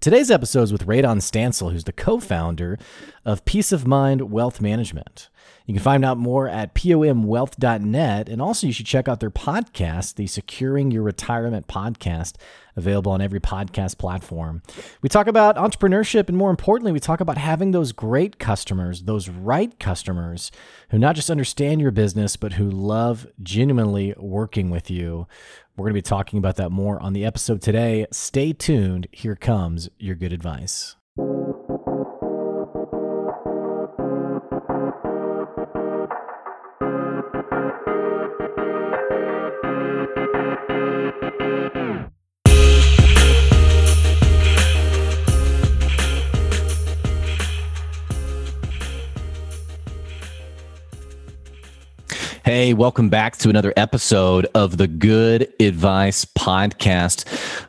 Today's episode is with Radon Stancil, who's the co founder of Peace of Mind Wealth Management. You can find out more at pomwealth.net. And also, you should check out their podcast, the Securing Your Retirement podcast, available on every podcast platform. We talk about entrepreneurship, and more importantly, we talk about having those great customers, those right customers who not just understand your business, but who love genuinely working with you. We're going to be talking about that more on the episode today. Stay tuned. Here comes your good advice. Hey, welcome back to another episode of the Good Advice Podcast.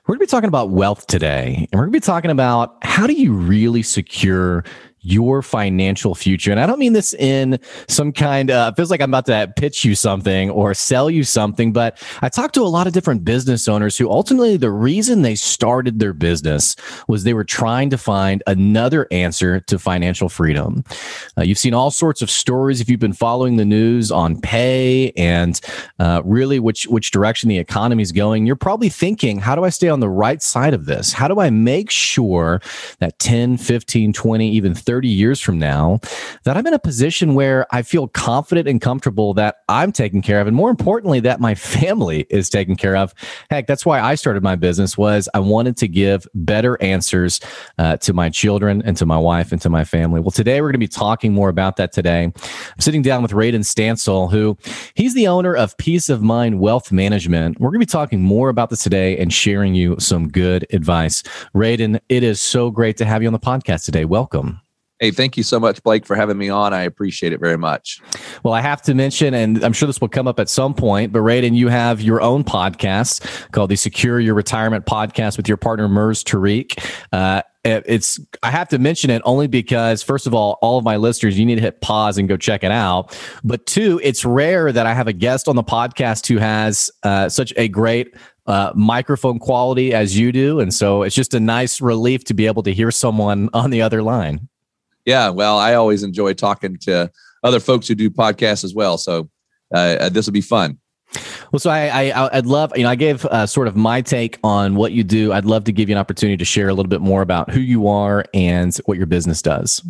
We're going to be talking about wealth today, and we're going to be talking about how do you really secure your financial future. And I don't mean this in some kind of feels like I'm about to pitch you something or sell you something, but I talked to a lot of different business owners who ultimately the reason they started their business was they were trying to find another answer to financial freedom. Uh, you've seen all sorts of stories if you've been following the news on pay and uh, really which which direction the economy is going. You're probably thinking, how do I stay on the right side of this? How do I make sure that 10, 15, 20, even 30 years from now that I'm in a position where I feel confident and comfortable that I'm taken care of and more importantly that my family is taken care of. Heck, that's why I started my business was I wanted to give better answers uh, to my children and to my wife and to my family. Well, today we're going to be talking more about that today. I'm sitting down with Radon Stancil who he's the owner of Peace of Mind Wealth Management. We're going to be talking more about this today and sharing you some good advice. Radon, it is so great to have you on the podcast today. Welcome. Hey, thank you so much, Blake, for having me on. I appreciate it very much. Well, I have to mention, and I'm sure this will come up at some point, but Radon, you have your own podcast called the Secure Your Retirement Podcast with your partner, Murs Tariq. Uh, it's I have to mention it only because first of all, all of my listeners, you need to hit pause and go check it out. But two, it's rare that I have a guest on the podcast who has uh, such a great uh, microphone quality as you do, and so it's just a nice relief to be able to hear someone on the other line. Yeah, well, I always enjoy talking to other folks who do podcasts as well. So uh, this will be fun. Well, so I, I would love you know I gave uh, sort of my take on what you do. I'd love to give you an opportunity to share a little bit more about who you are and what your business does.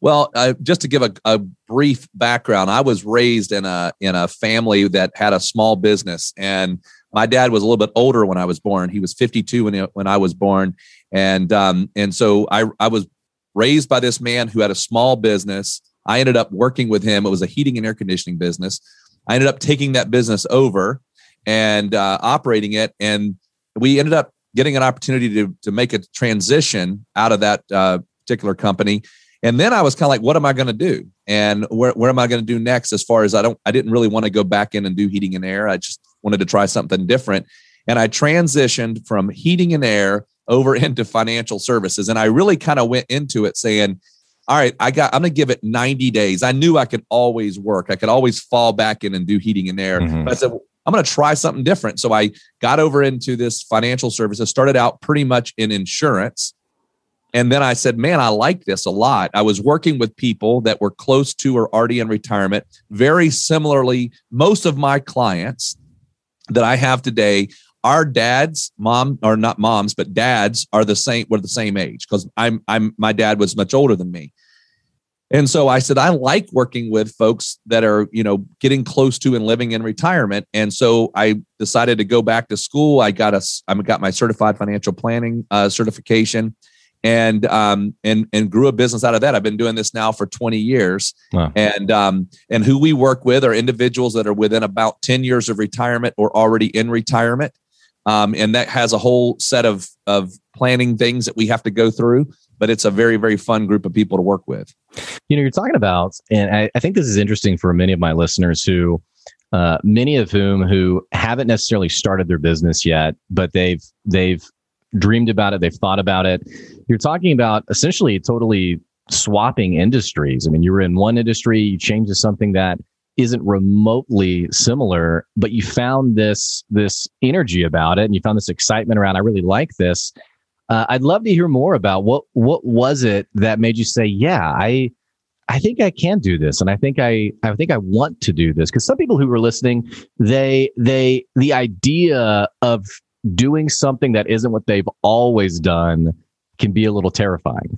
Well, uh, just to give a, a, brief background, I was raised in a in a family that had a small business, and my dad was a little bit older when I was born. He was 52 when he, when I was born, and um, and so I I was raised by this man who had a small business. I ended up working with him. It was a heating and air conditioning business. I ended up taking that business over and uh, operating it. And we ended up getting an opportunity to, to make a transition out of that uh, particular company. And then I was kind of like, what am I going to do? And where, where am I going to do next? As far as I don't, I didn't really want to go back in and do heating and air. I just wanted to try something different. And I transitioned from heating and air over into financial services. And I really kind of went into it saying, all right, I got, I'm going to give it 90 days. I knew I could always work. I could always fall back in and do heating and air. Mm-hmm. But I said, I'm going to try something different. So I got over into this financial services, started out pretty much in insurance. And then I said, man, I like this a lot. I was working with people that were close to or already in retirement. Very similarly, most of my clients that I have today our dads, mom or not moms, but dads are the same. We're the same age because I'm I'm my dad was much older than me. And so I said, I like working with folks that are, you know, getting close to and living in retirement. And so I decided to go back to school. I got a, I got my certified financial planning uh, certification, and um, and and grew a business out of that. I've been doing this now for 20 years, wow. and um, and who we work with are individuals that are within about 10 years of retirement or already in retirement. Um, and that has a whole set of of planning things that we have to go through. But it's a very very fun group of people to work with. You know, you're talking about, and I, I think this is interesting for many of my listeners who. Uh, many of whom who haven't necessarily started their business yet, but they've they've dreamed about it, they've thought about it. You're talking about essentially totally swapping industries. I mean, you were in one industry, you changed to something that isn't remotely similar, but you found this this energy about it, and you found this excitement around. I really like this. Uh, I'd love to hear more about what what was it that made you say, "Yeah, I I think I can do this, and I think I I think I want to do this." Because some people who were listening, they they the idea of doing something that isn't what they've always done can be a little terrifying.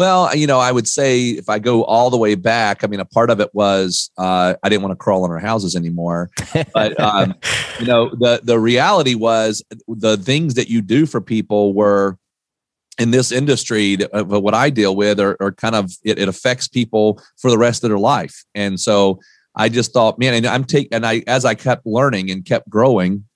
Well, you know, I would say if I go all the way back, I mean, a part of it was uh, I didn't want to crawl in our houses anymore. But um, you know, the the reality was the things that you do for people were in this industry. Uh, what I deal with are, are kind of it, it, affects people for the rest of their life, and so I just thought, man, and I'm taking, and I as I kept learning and kept growing,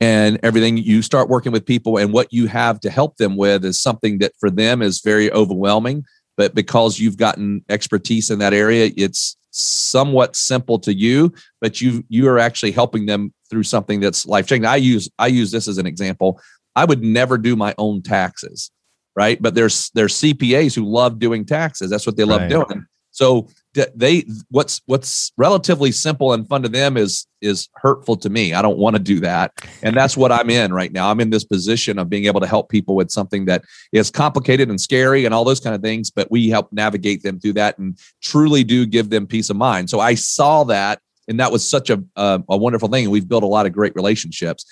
and everything you start working with people and what you have to help them with is something that for them is very overwhelming. But because you've gotten expertise in that area it's somewhat simple to you but you you are actually helping them through something that's life changing i use i use this as an example. I would never do my own taxes right? But there's there's cpas who love doing taxes. That's what they love right. doing. So they what's what's relatively simple and fun to them is is hurtful to me. I don't want to do that. And that's what I'm in right now. I'm in this position of being able to help people with something that is complicated and scary and all those kind of things, but we help navigate them through that and truly do give them peace of mind. So I saw that and that was such a a, a wonderful thing. and We've built a lot of great relationships.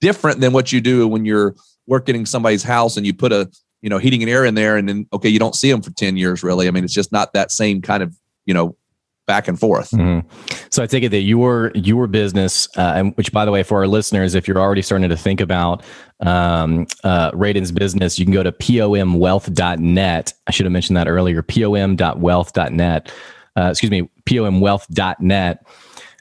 Different than what you do when you're working in somebody's house and you put a you know heating and air in there and then okay you don't see them for 10 years really i mean it's just not that same kind of you know back and forth. Mm-hmm. So I take it that your your business, uh, and which by the way, for our listeners, if you're already starting to think about um, uh, Radon's business, you can go to pomwealth.net. I should have mentioned that earlier. pom.wealth.net. Uh, excuse me, pomwealth.net.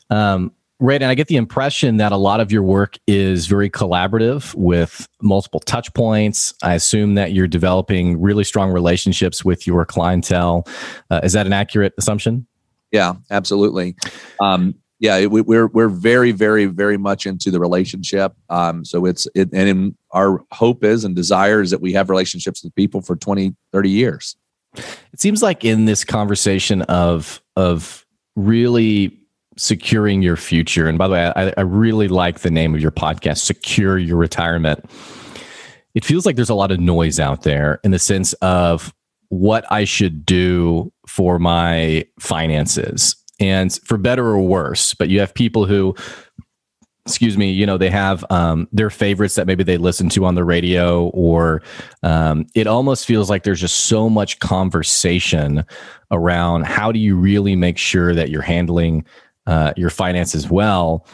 Um, Radon, I get the impression that a lot of your work is very collaborative with multiple touch points. I assume that you're developing really strong relationships with your clientele. Uh, is that an accurate assumption? Yeah, absolutely. Um, yeah, we, we're we're very very very much into the relationship. Um, so it's it, and in, our hope is and desire is that we have relationships with people for 20, 30 years. It seems like in this conversation of of really securing your future. And by the way, I, I really like the name of your podcast, Secure Your Retirement. It feels like there's a lot of noise out there in the sense of what I should do for my finances. And for better or worse, but you have people who excuse me, you know, they have um, their favorites that maybe they listen to on the radio, or um, it almost feels like there's just so much conversation around how do you really make sure that you're handling uh, your finances well.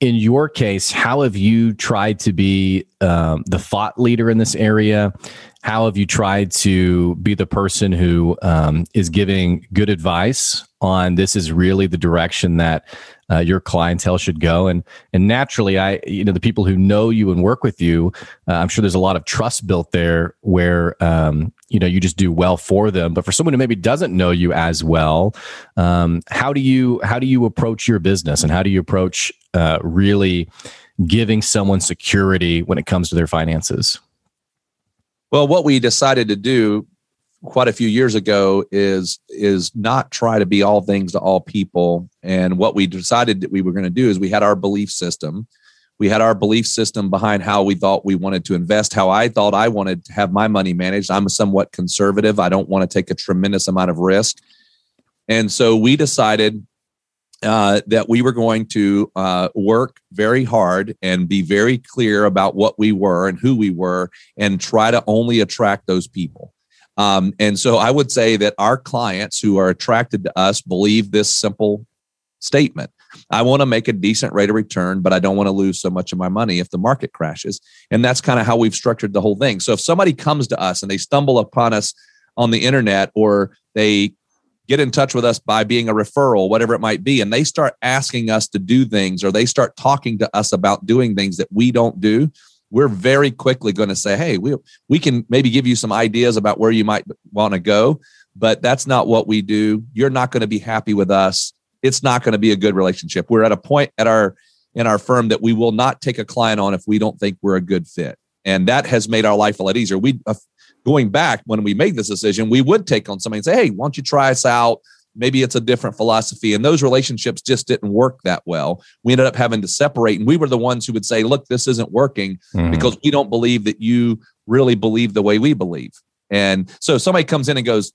In your case, how have you tried to be um, the thought leader in this area? How have you tried to be the person who um, is giving good advice on this is really the direction that uh, your clientele should go? And and naturally, I you know the people who know you and work with you, uh, I'm sure there's a lot of trust built there where um, you know you just do well for them. But for someone who maybe doesn't know you as well um, how do you how do you approach your business and how do you approach uh, really giving someone security when it comes to their finances? Well what we decided to do quite a few years ago is is not try to be all things to all people. And what we decided that we were going to do is we had our belief system we had our belief system behind how we thought we wanted to invest, how I thought I wanted to have my money managed. I'm somewhat conservative. I don't want to take a tremendous amount of risk. And so we decided uh, that we were going to uh, work very hard and be very clear about what we were and who we were and try to only attract those people. Um, and so I would say that our clients who are attracted to us believe this simple statement I want to make a decent rate of return, but I don't want to lose so much of my money if the market crashes. And that's kind of how we've structured the whole thing. So if somebody comes to us and they stumble upon us on the internet or they get in touch with us by being a referral, whatever it might be, and they start asking us to do things or they start talking to us about doing things that we don't do, we're very quickly going to say, "Hey, we we can maybe give you some ideas about where you might want to go, but that's not what we do. You're not going to be happy with us. It's not going to be a good relationship. We're at a point at our in our firm that we will not take a client on if we don't think we're a good fit." And that has made our life a lot easier. We uh, going back when we made this decision, we would take on somebody and say, "Hey, why don't you try us out?" maybe it's a different philosophy and those relationships just didn't work that well we ended up having to separate and we were the ones who would say look this isn't working mm. because we don't believe that you really believe the way we believe and so somebody comes in and goes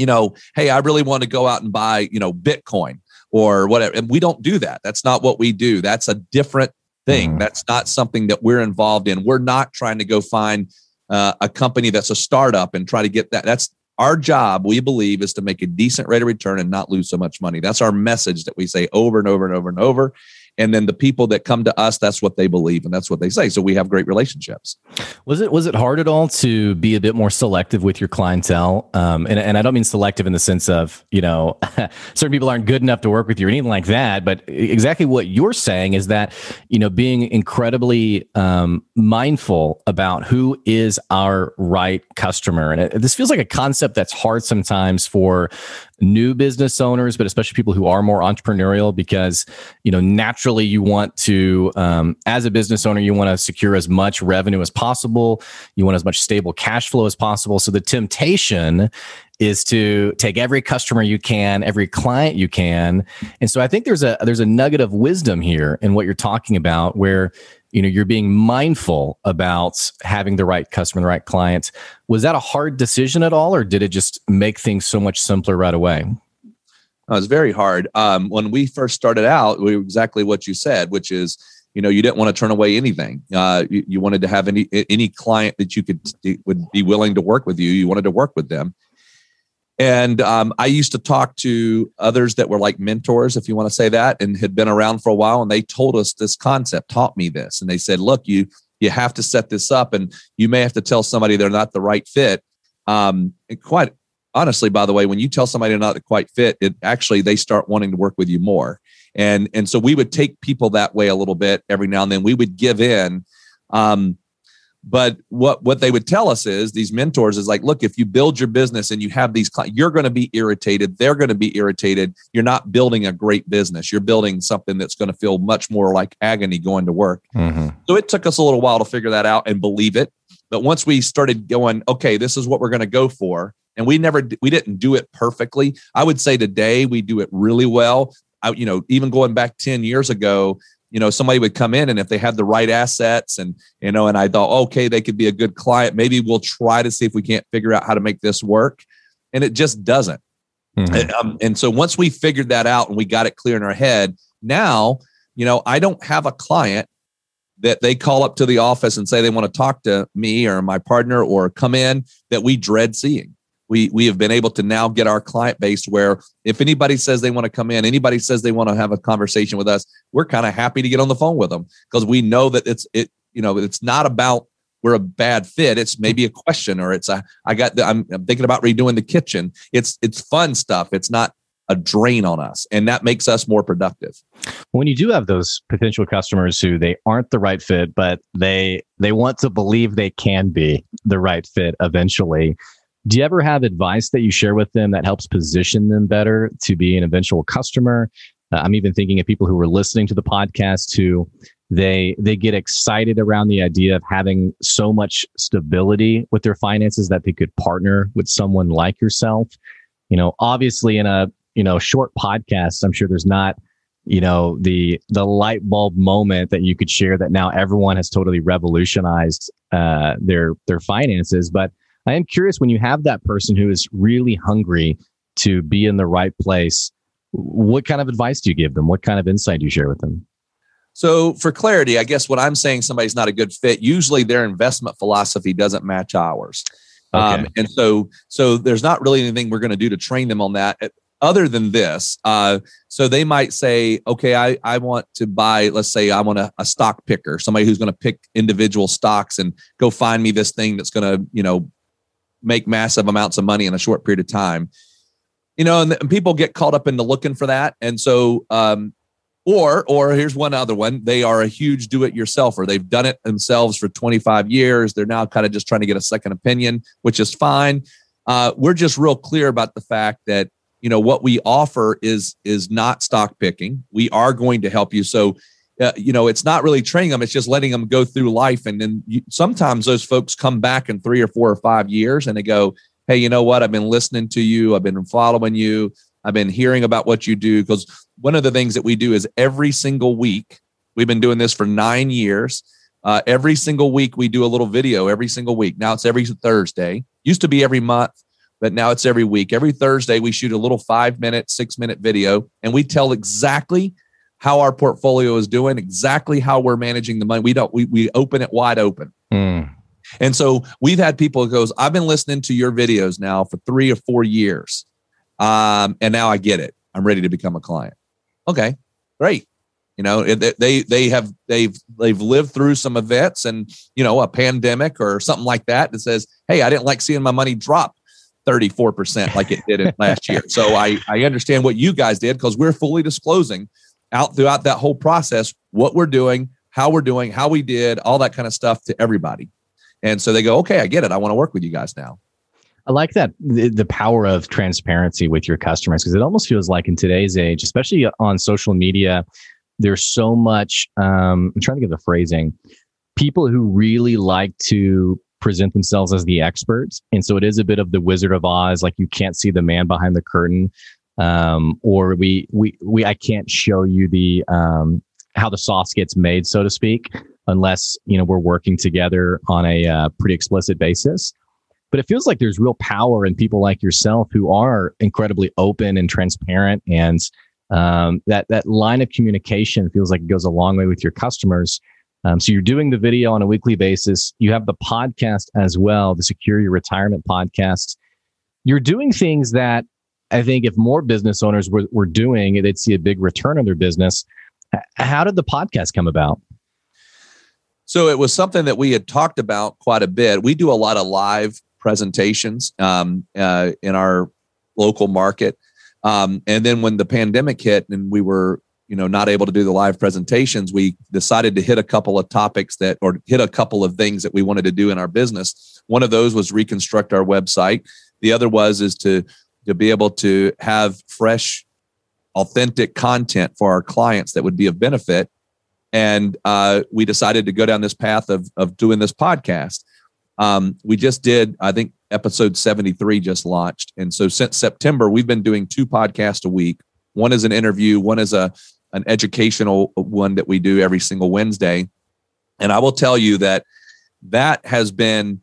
you know hey i really want to go out and buy you know bitcoin or whatever and we don't do that that's not what we do that's a different thing mm. that's not something that we're involved in we're not trying to go find uh, a company that's a startup and try to get that that's our job, we believe, is to make a decent rate of return and not lose so much money. That's our message that we say over and over and over and over. And then the people that come to us, that's what they believe and that's what they say. So we have great relationships. Was it was it hard at all to be a bit more selective with your clientele? Um, and, and I don't mean selective in the sense of you know certain people aren't good enough to work with you or anything like that. But exactly what you're saying is that you know being incredibly um, mindful about who is our right customer, and it, this feels like a concept that's hard sometimes for new business owners, but especially people who are more entrepreneurial because, you know, naturally you want to, um, as a business owner, you want to secure as much revenue as possible. You want as much stable cash flow as possible. So the temptation is to take every customer you can, every client you can. And so I think there's a, there's a nugget of wisdom here in what you're talking about where you know you're being mindful about having the right customer the right client was that a hard decision at all or did it just make things so much simpler right away it was very hard um, when we first started out we were exactly what you said which is you know you didn't want to turn away anything uh, you, you, wanted to have any any client that you could would be willing to work with you you wanted to work with them and um, I used to talk to others that were like mentors, if you want to say that, and had been around for a while. And they told us this concept, taught me this. And they said, look, you you have to set this up and you may have to tell somebody they're not the right fit. Um, quite honestly, by the way, when you tell somebody they're not the quite fit, it actually they start wanting to work with you more. And and so we would take people that way a little bit every now and then. We would give in. Um, but what what they would tell us is these mentors is like look if you build your business and you have these clients you're going to be irritated they're going to be irritated you're not building a great business you're building something that's going to feel much more like agony going to work mm-hmm. so it took us a little while to figure that out and believe it but once we started going okay this is what we're going to go for and we never we didn't do it perfectly. I would say today we do it really well. I, you know even going back 10 years ago you know somebody would come in and if they had the right assets and you know and i thought okay they could be a good client. Maybe we'll try to see if we can't figure out how to make this work. And it just doesn't. Mm-hmm. and, um, and so once we figured that out and we got it clear in our head now you know i don't have a client that they call up to the office and say they want to talk to me or my partner or come in that we dread seeing we we have been able to now get our client base where if anybody says they want to come in, anybody says they want to have a conversation with us, we're kind of happy to get on the phone with them because we know that it's it you know it's not about we're a bad fit. It's maybe a question or it's a I got the, I'm, I'm thinking about redoing the kitchen. It's it's fun stuff. It's not a drain on us and that makes us more productive when you do have those potential customers who they aren't the right fit but they they want to believe they can be the right fit eventually do you ever have advice that you share with them that helps position them better to be an eventual customer? Uh, I'm even thinking of people who are listening to the podcast who they they get excited around the idea of having so much stability with their finances that they could partner with someone like yourself. You know, obviously in a you know short podcast, I'm sure there's not you know the the light bulb moment that you could share that now everyone has totally revolutionized uh, their their finances, but I am curious when you have that person who is really hungry to be in the right place, what kind of advice do you give them? What kind of insight do you share with them? So, for clarity, I guess what I'm saying somebody's not a good fit. Usually, their investment philosophy doesn't match ours, okay. um, and so so there's not really anything we're going to do to train them on that. Other than this, uh, so they might say, "Okay, I I want to buy. Let's say I want a, a stock picker, somebody who's going to pick individual stocks and go find me this thing that's going to you know make massive amounts of money in a short period of time you know, and, and people get caught up into looking for that. And so, um, or, or here's one other one. They are a huge do it yourselfer. They've done it themselves for 25 years. They're now kind of just trying to get a second opinion, which is fine. Uh, we're just real clear about the fact that, you know, what we offer is, is not stock picking. We are going to help you. So, uh, you know, it's not really training them. It's just letting them go through life. And then you, sometimes those folks come back in three or four or five years and they go, hey, you know what? I've been listening to you. I've been following you. I've been hearing about what you do. Because one of the things that we do is every single week, we've been doing this for nine years. Uh, every single week, we do a little video every single week. Now it's every Thursday. Used to be every month, but now it's every week. Every Thursday, we shoot a little five minute, six minute video, and we tell exactly how our portfolio is doing, exactly how we're managing the money. We don't, we, we open it wide open. Mm. And so we've had people who goes, I've been listening to your videos now for three or four years. Um, and now I get it. I'm ready to become a client. Okay, great. You know, they they have they've they've lived through some events and you know a pandemic or something like that that says, hey, I didn't like seeing my money drop 34% like it did in last year. So I I understand what you guys did because we're fully disclosing out throughout that whole process what we're doing, how we're doing, how we did, all that kind of stuff to everybody. And so they go, okay, I get it. I want to work with you guys now. I like that the, the power of transparency with your customers because it almost feels like in today's age, especially on social media, there's so much. Um, I'm trying to get the phrasing. People who really like to present themselves as the experts, and so it is a bit of the Wizard of Oz. Like you can't see the man behind the curtain, um, or we we we I can't show you the um, how the sauce gets made, so to speak unless you know we're working together on a uh, pretty explicit basis. But it feels like there's real power in people like yourself who are incredibly open and transparent and um, that that line of communication feels like it goes a long way with your customers. Um, so you're doing the video on a weekly basis. You have the podcast as well the secure your retirement podcast. You're doing things that i think if more business owners were, were doing they'd see a big return on their business how did the podcast come about so it was something that we had talked about quite a bit. We do a lot of live presentations um, uh, in our local market. Um, and then when the pandemic hit and we were, you know, not able to do the live presentations, we decided to hit a couple of topics that, or hit a couple of things that we wanted to do in our business. One of those was reconstruct our website. The other was is to to be able to have fresh, authentic content for our clients that would be of benefit and uh, we decided to go down this path of of doing this podcast. Um, we just did, I think, episode seventy three just launched, and so since September, we've been doing two podcasts a week. One is an interview, one is a an educational one that we do every single Wednesday. And I will tell you that that has been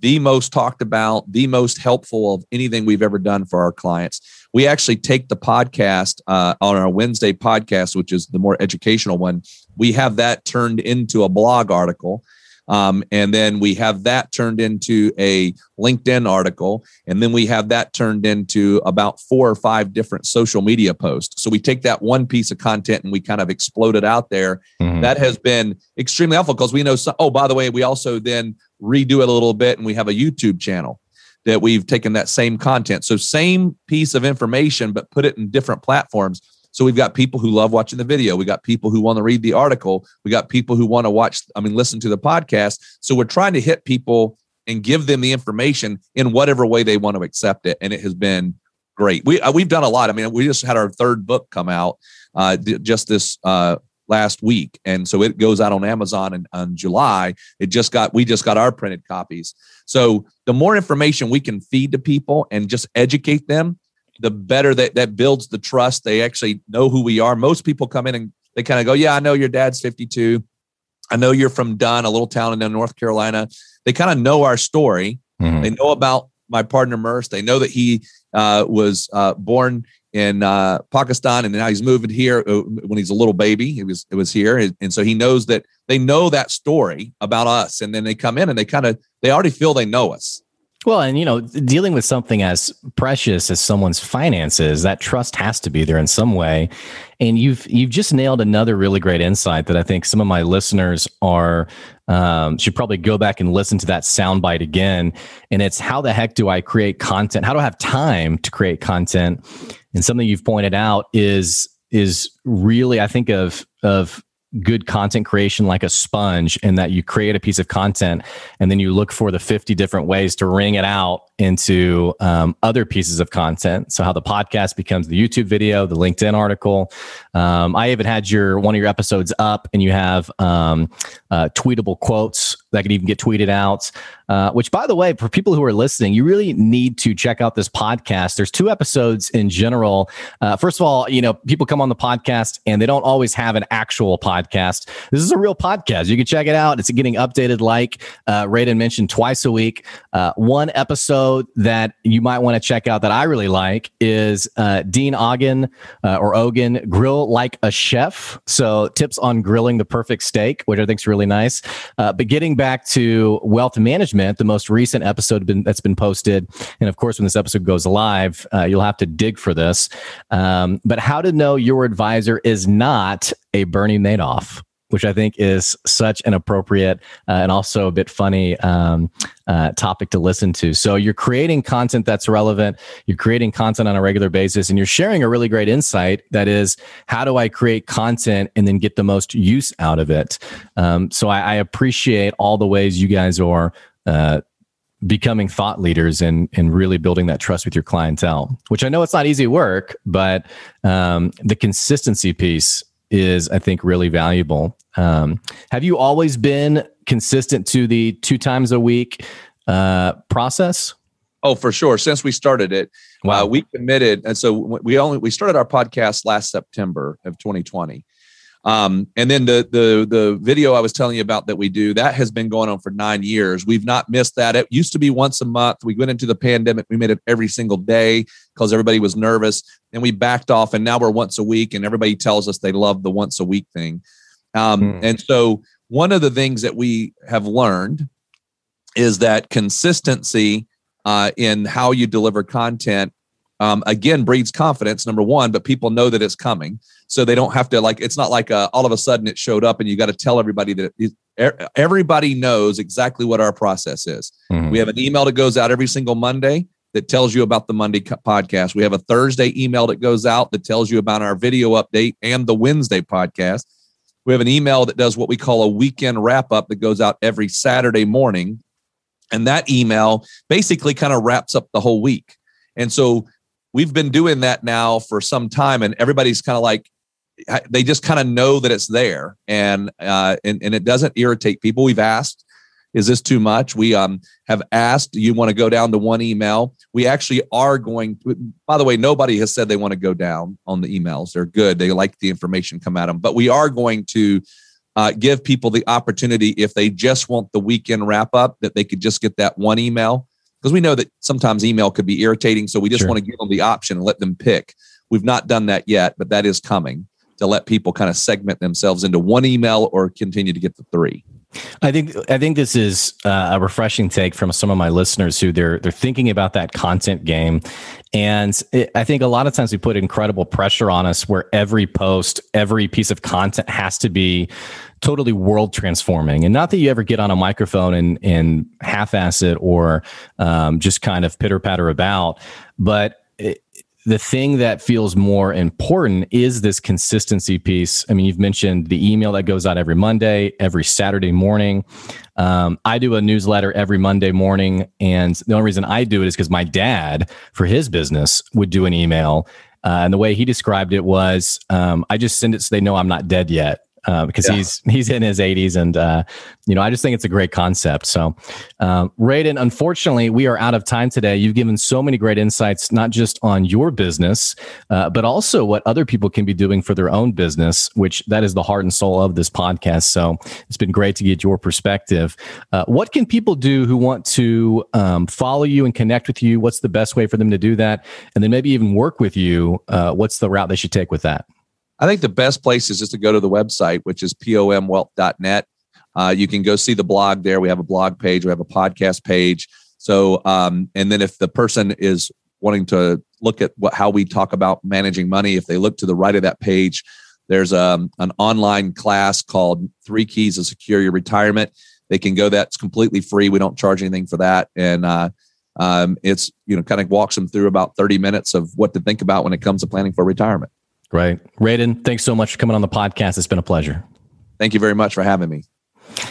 the most talked about, the most helpful of anything we've ever done for our clients. We actually take the podcast uh, on our Wednesday podcast, which is the more educational one. We have that turned into a blog article. Um, and then we have that turned into a LinkedIn article. And then we have that turned into about four or five different social media posts. So we take that one piece of content and we kind of explode it out there. Mm-hmm. That has been extremely helpful because we know, so, oh, by the way, we also then redo it a little bit and we have a YouTube channel that we've taken that same content. So same piece of information, but put it in different platforms. So we've got people who love watching the video. We got people who want to read the article. We got people who want to watch, I mean, listen to the podcast. So we're trying to hit people and give them the information in whatever way they want to accept it. And it has been great. We uh, we've done a lot. I mean, we just had our third book come out uh, just this uh, last week, and so it goes out on Amazon in, in July. It just got we just got our printed copies. So the more information we can feed to people and just educate them, the better that that builds the trust. They actually know who we are. Most people come in and they kind of go, "Yeah, I know your dad's 52. I know you're from Dunn, a little town in North Carolina." They kind of know our story. Mm-hmm. They know about my partner Murs. They know that he uh, was uh, born in uh, Pakistan and now he's moving here uh, when he's a little baby. He was it was here, and so he knows that they know that story about us. And then they come in and they kind of they already feel they know us. Well, and you know, dealing with something as precious as someone's finances, that trust has to be there in some way. And you've you've just nailed another really great insight that I think some of my listeners are um, should probably go back and listen to that soundbite again. And it's how the heck do I create content? How do I have time to create content? And something you've pointed out is is really I think of of good content creation like a sponge in that you create a piece of content and then you look for the 50 different ways to wring it out into um, other pieces of content. So how the podcast becomes the YouTube video, the LinkedIn article. Um, I even had your one of your episodes up, and you have um, uh, tweetable quotes that could even get tweeted out. Uh, which, by the way, for people who are listening, you really need to check out this podcast. There's two episodes in general. Uh, first of all, you know people come on the podcast and they don't always have an actual podcast. This is a real podcast. You can check it out. It's getting updated, like uh, Radon mentioned, twice a week. Uh, one episode that you might want to check out that I really like is uh, Dean Ogden uh, or Ogan Grill Like a Chef. So tips on grilling the perfect steak, which I think is really nice. Uh, but getting back to wealth management, the most recent episode been, that's been posted, and of course, when this episode goes live, uh, you'll have to dig for this. Um, but how to know your advisor is not a Bernie Madoff which I think is such an appropriate uh, and also a bit funny um, uh, topic to listen to. So you're creating content that's relevant, you're creating content on a regular basis, and you're sharing a really great insight that is, how do I create content and then get the most use out of it? Um, so I, I, appreciate all the ways you guys are. Uh, becoming thought leaders and and really building that trust with your clientele which i know it's not easy work but um, the consistency piece is I think really valuable. Um, have you always been consistent to the two times a week uh, process? Oh, for sure. Since we started it, uh, wow. Uh, we committed, and so we only we started our podcast last September of 2020. Um, and then the the the video I was telling you about that we do that has been going on for nine years. We've not missed that. It used to be once a month. We went into the pandemic. We made it every single day because everybody was nervous. And we backed off, and now we're once a week. And everybody tells us they love the once a week thing. Um, mm. And so one of the things that we have learned is that consistency uh, in how you deliver content um, again breeds confidence number one but people know that it's coming so they don't have to like it's not like uh, all of a sudden it showed up and you got to tell everybody that it, everybody knows exactly what our process is mm-hmm. we have an email that goes out every single monday that tells you about the monday podcast. We have a thursday email that goes out that tells you about our video update and the wednesday podcast. We have an email that does what we call a weekend wrap up that goes out every saturday morning. And that email basically kind of wraps up the whole week. And so we've been doing that now for some time and everybody's kind of like they just kind of know that it's there. And uh and, and it doesn't irritate people. We've asked is this too much we um have asked do you want to go down to one email we actually are going by the way nobody has said they want to go down on the emails they're good they like the information come at them but we are going to uh, give people the opportunity if they just want the weekend wrap up that they could just get that one email because we know that sometimes email could be irritating. So we just sure. want to give them the option and let them pick. We've not done that yet, but that is coming to let people kind of segment themselves into one email or continue to get the three. I think I think this is uh, a refreshing take from some of my listeners who they're they're thinking about that content game, and it, I think a lot of times we put incredible pressure on us where every post, every piece of content has to be totally world transforming. And not that you ever get on a microphone and, and half ass it or um, just kind of pitter patter about, but it, the thing that feels more important is this consistency piece. I mean, you've mentioned the email that goes out every Monday, every Saturday morning. Um, I do a newsletter every Monday morning. And the only reason I do it is because my dad, for his business, would do an email. Uh, and the way he described it was um, I just send it so they know I'm not dead yet uh, because yeah. he's he's in his 80s, and uh, you know I just think it's a great concept. So, um, Radon, unfortunately, we are out of time today. You've given so many great insights, not just on your business, uh, but also what other people can be doing for their own business, which that is the heart and soul of this podcast. So, it's been great to get your perspective. Uh, what can people do who want to um, follow you and connect with you? What's the best way for them to do that? And then maybe even work with you. Uh, what's the route they should take with that? I think the best place is just to go to the website, which is pomwealth.net. Uh, you can go see the blog there. We have a blog page, we have a podcast page. So, um, and then if the person is wanting to look at what how we talk about managing money, if they look to the right of that page, there's um, an online class called Three Keys to Secure Your Retirement. They can go. That's completely free. We don't charge anything for that, and uh, um, it's you know kind of walks them through about 30 minutes of what to think about when it comes to planning for retirement. Right, Radon. Thanks so much for coming on the podcast. It's been a pleasure. Thank you very much for having me.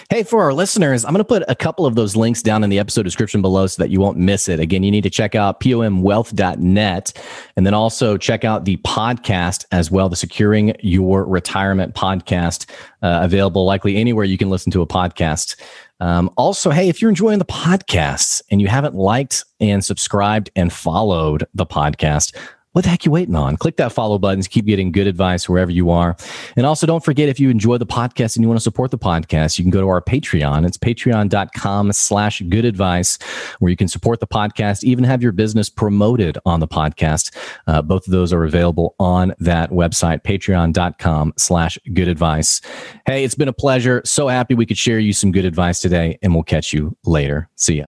Hey, for our listeners, I'm going to put a couple of those links down in the episode description below so that you won't miss it. Again, you need to check out pomwealth.net and then also check out the podcast as well, the Securing Your Retirement podcast, uh, available likely anywhere you can listen to a podcast. Um, also, hey, if you're enjoying the podcast and you haven't liked and subscribed and followed the podcast, what the heck you waiting on? Click that follow button to keep getting good advice wherever you are. And also don't forget if you enjoy the podcast and you want to support the podcast, you can go to our Patreon. It's patreon.com slash good advice, where you can support the podcast, even have your business promoted on the podcast. Uh, both of those are available on that website, patreon.com slash good advice. Hey, it's been a pleasure. So happy we could share you some good advice today, and we'll catch you later. See ya.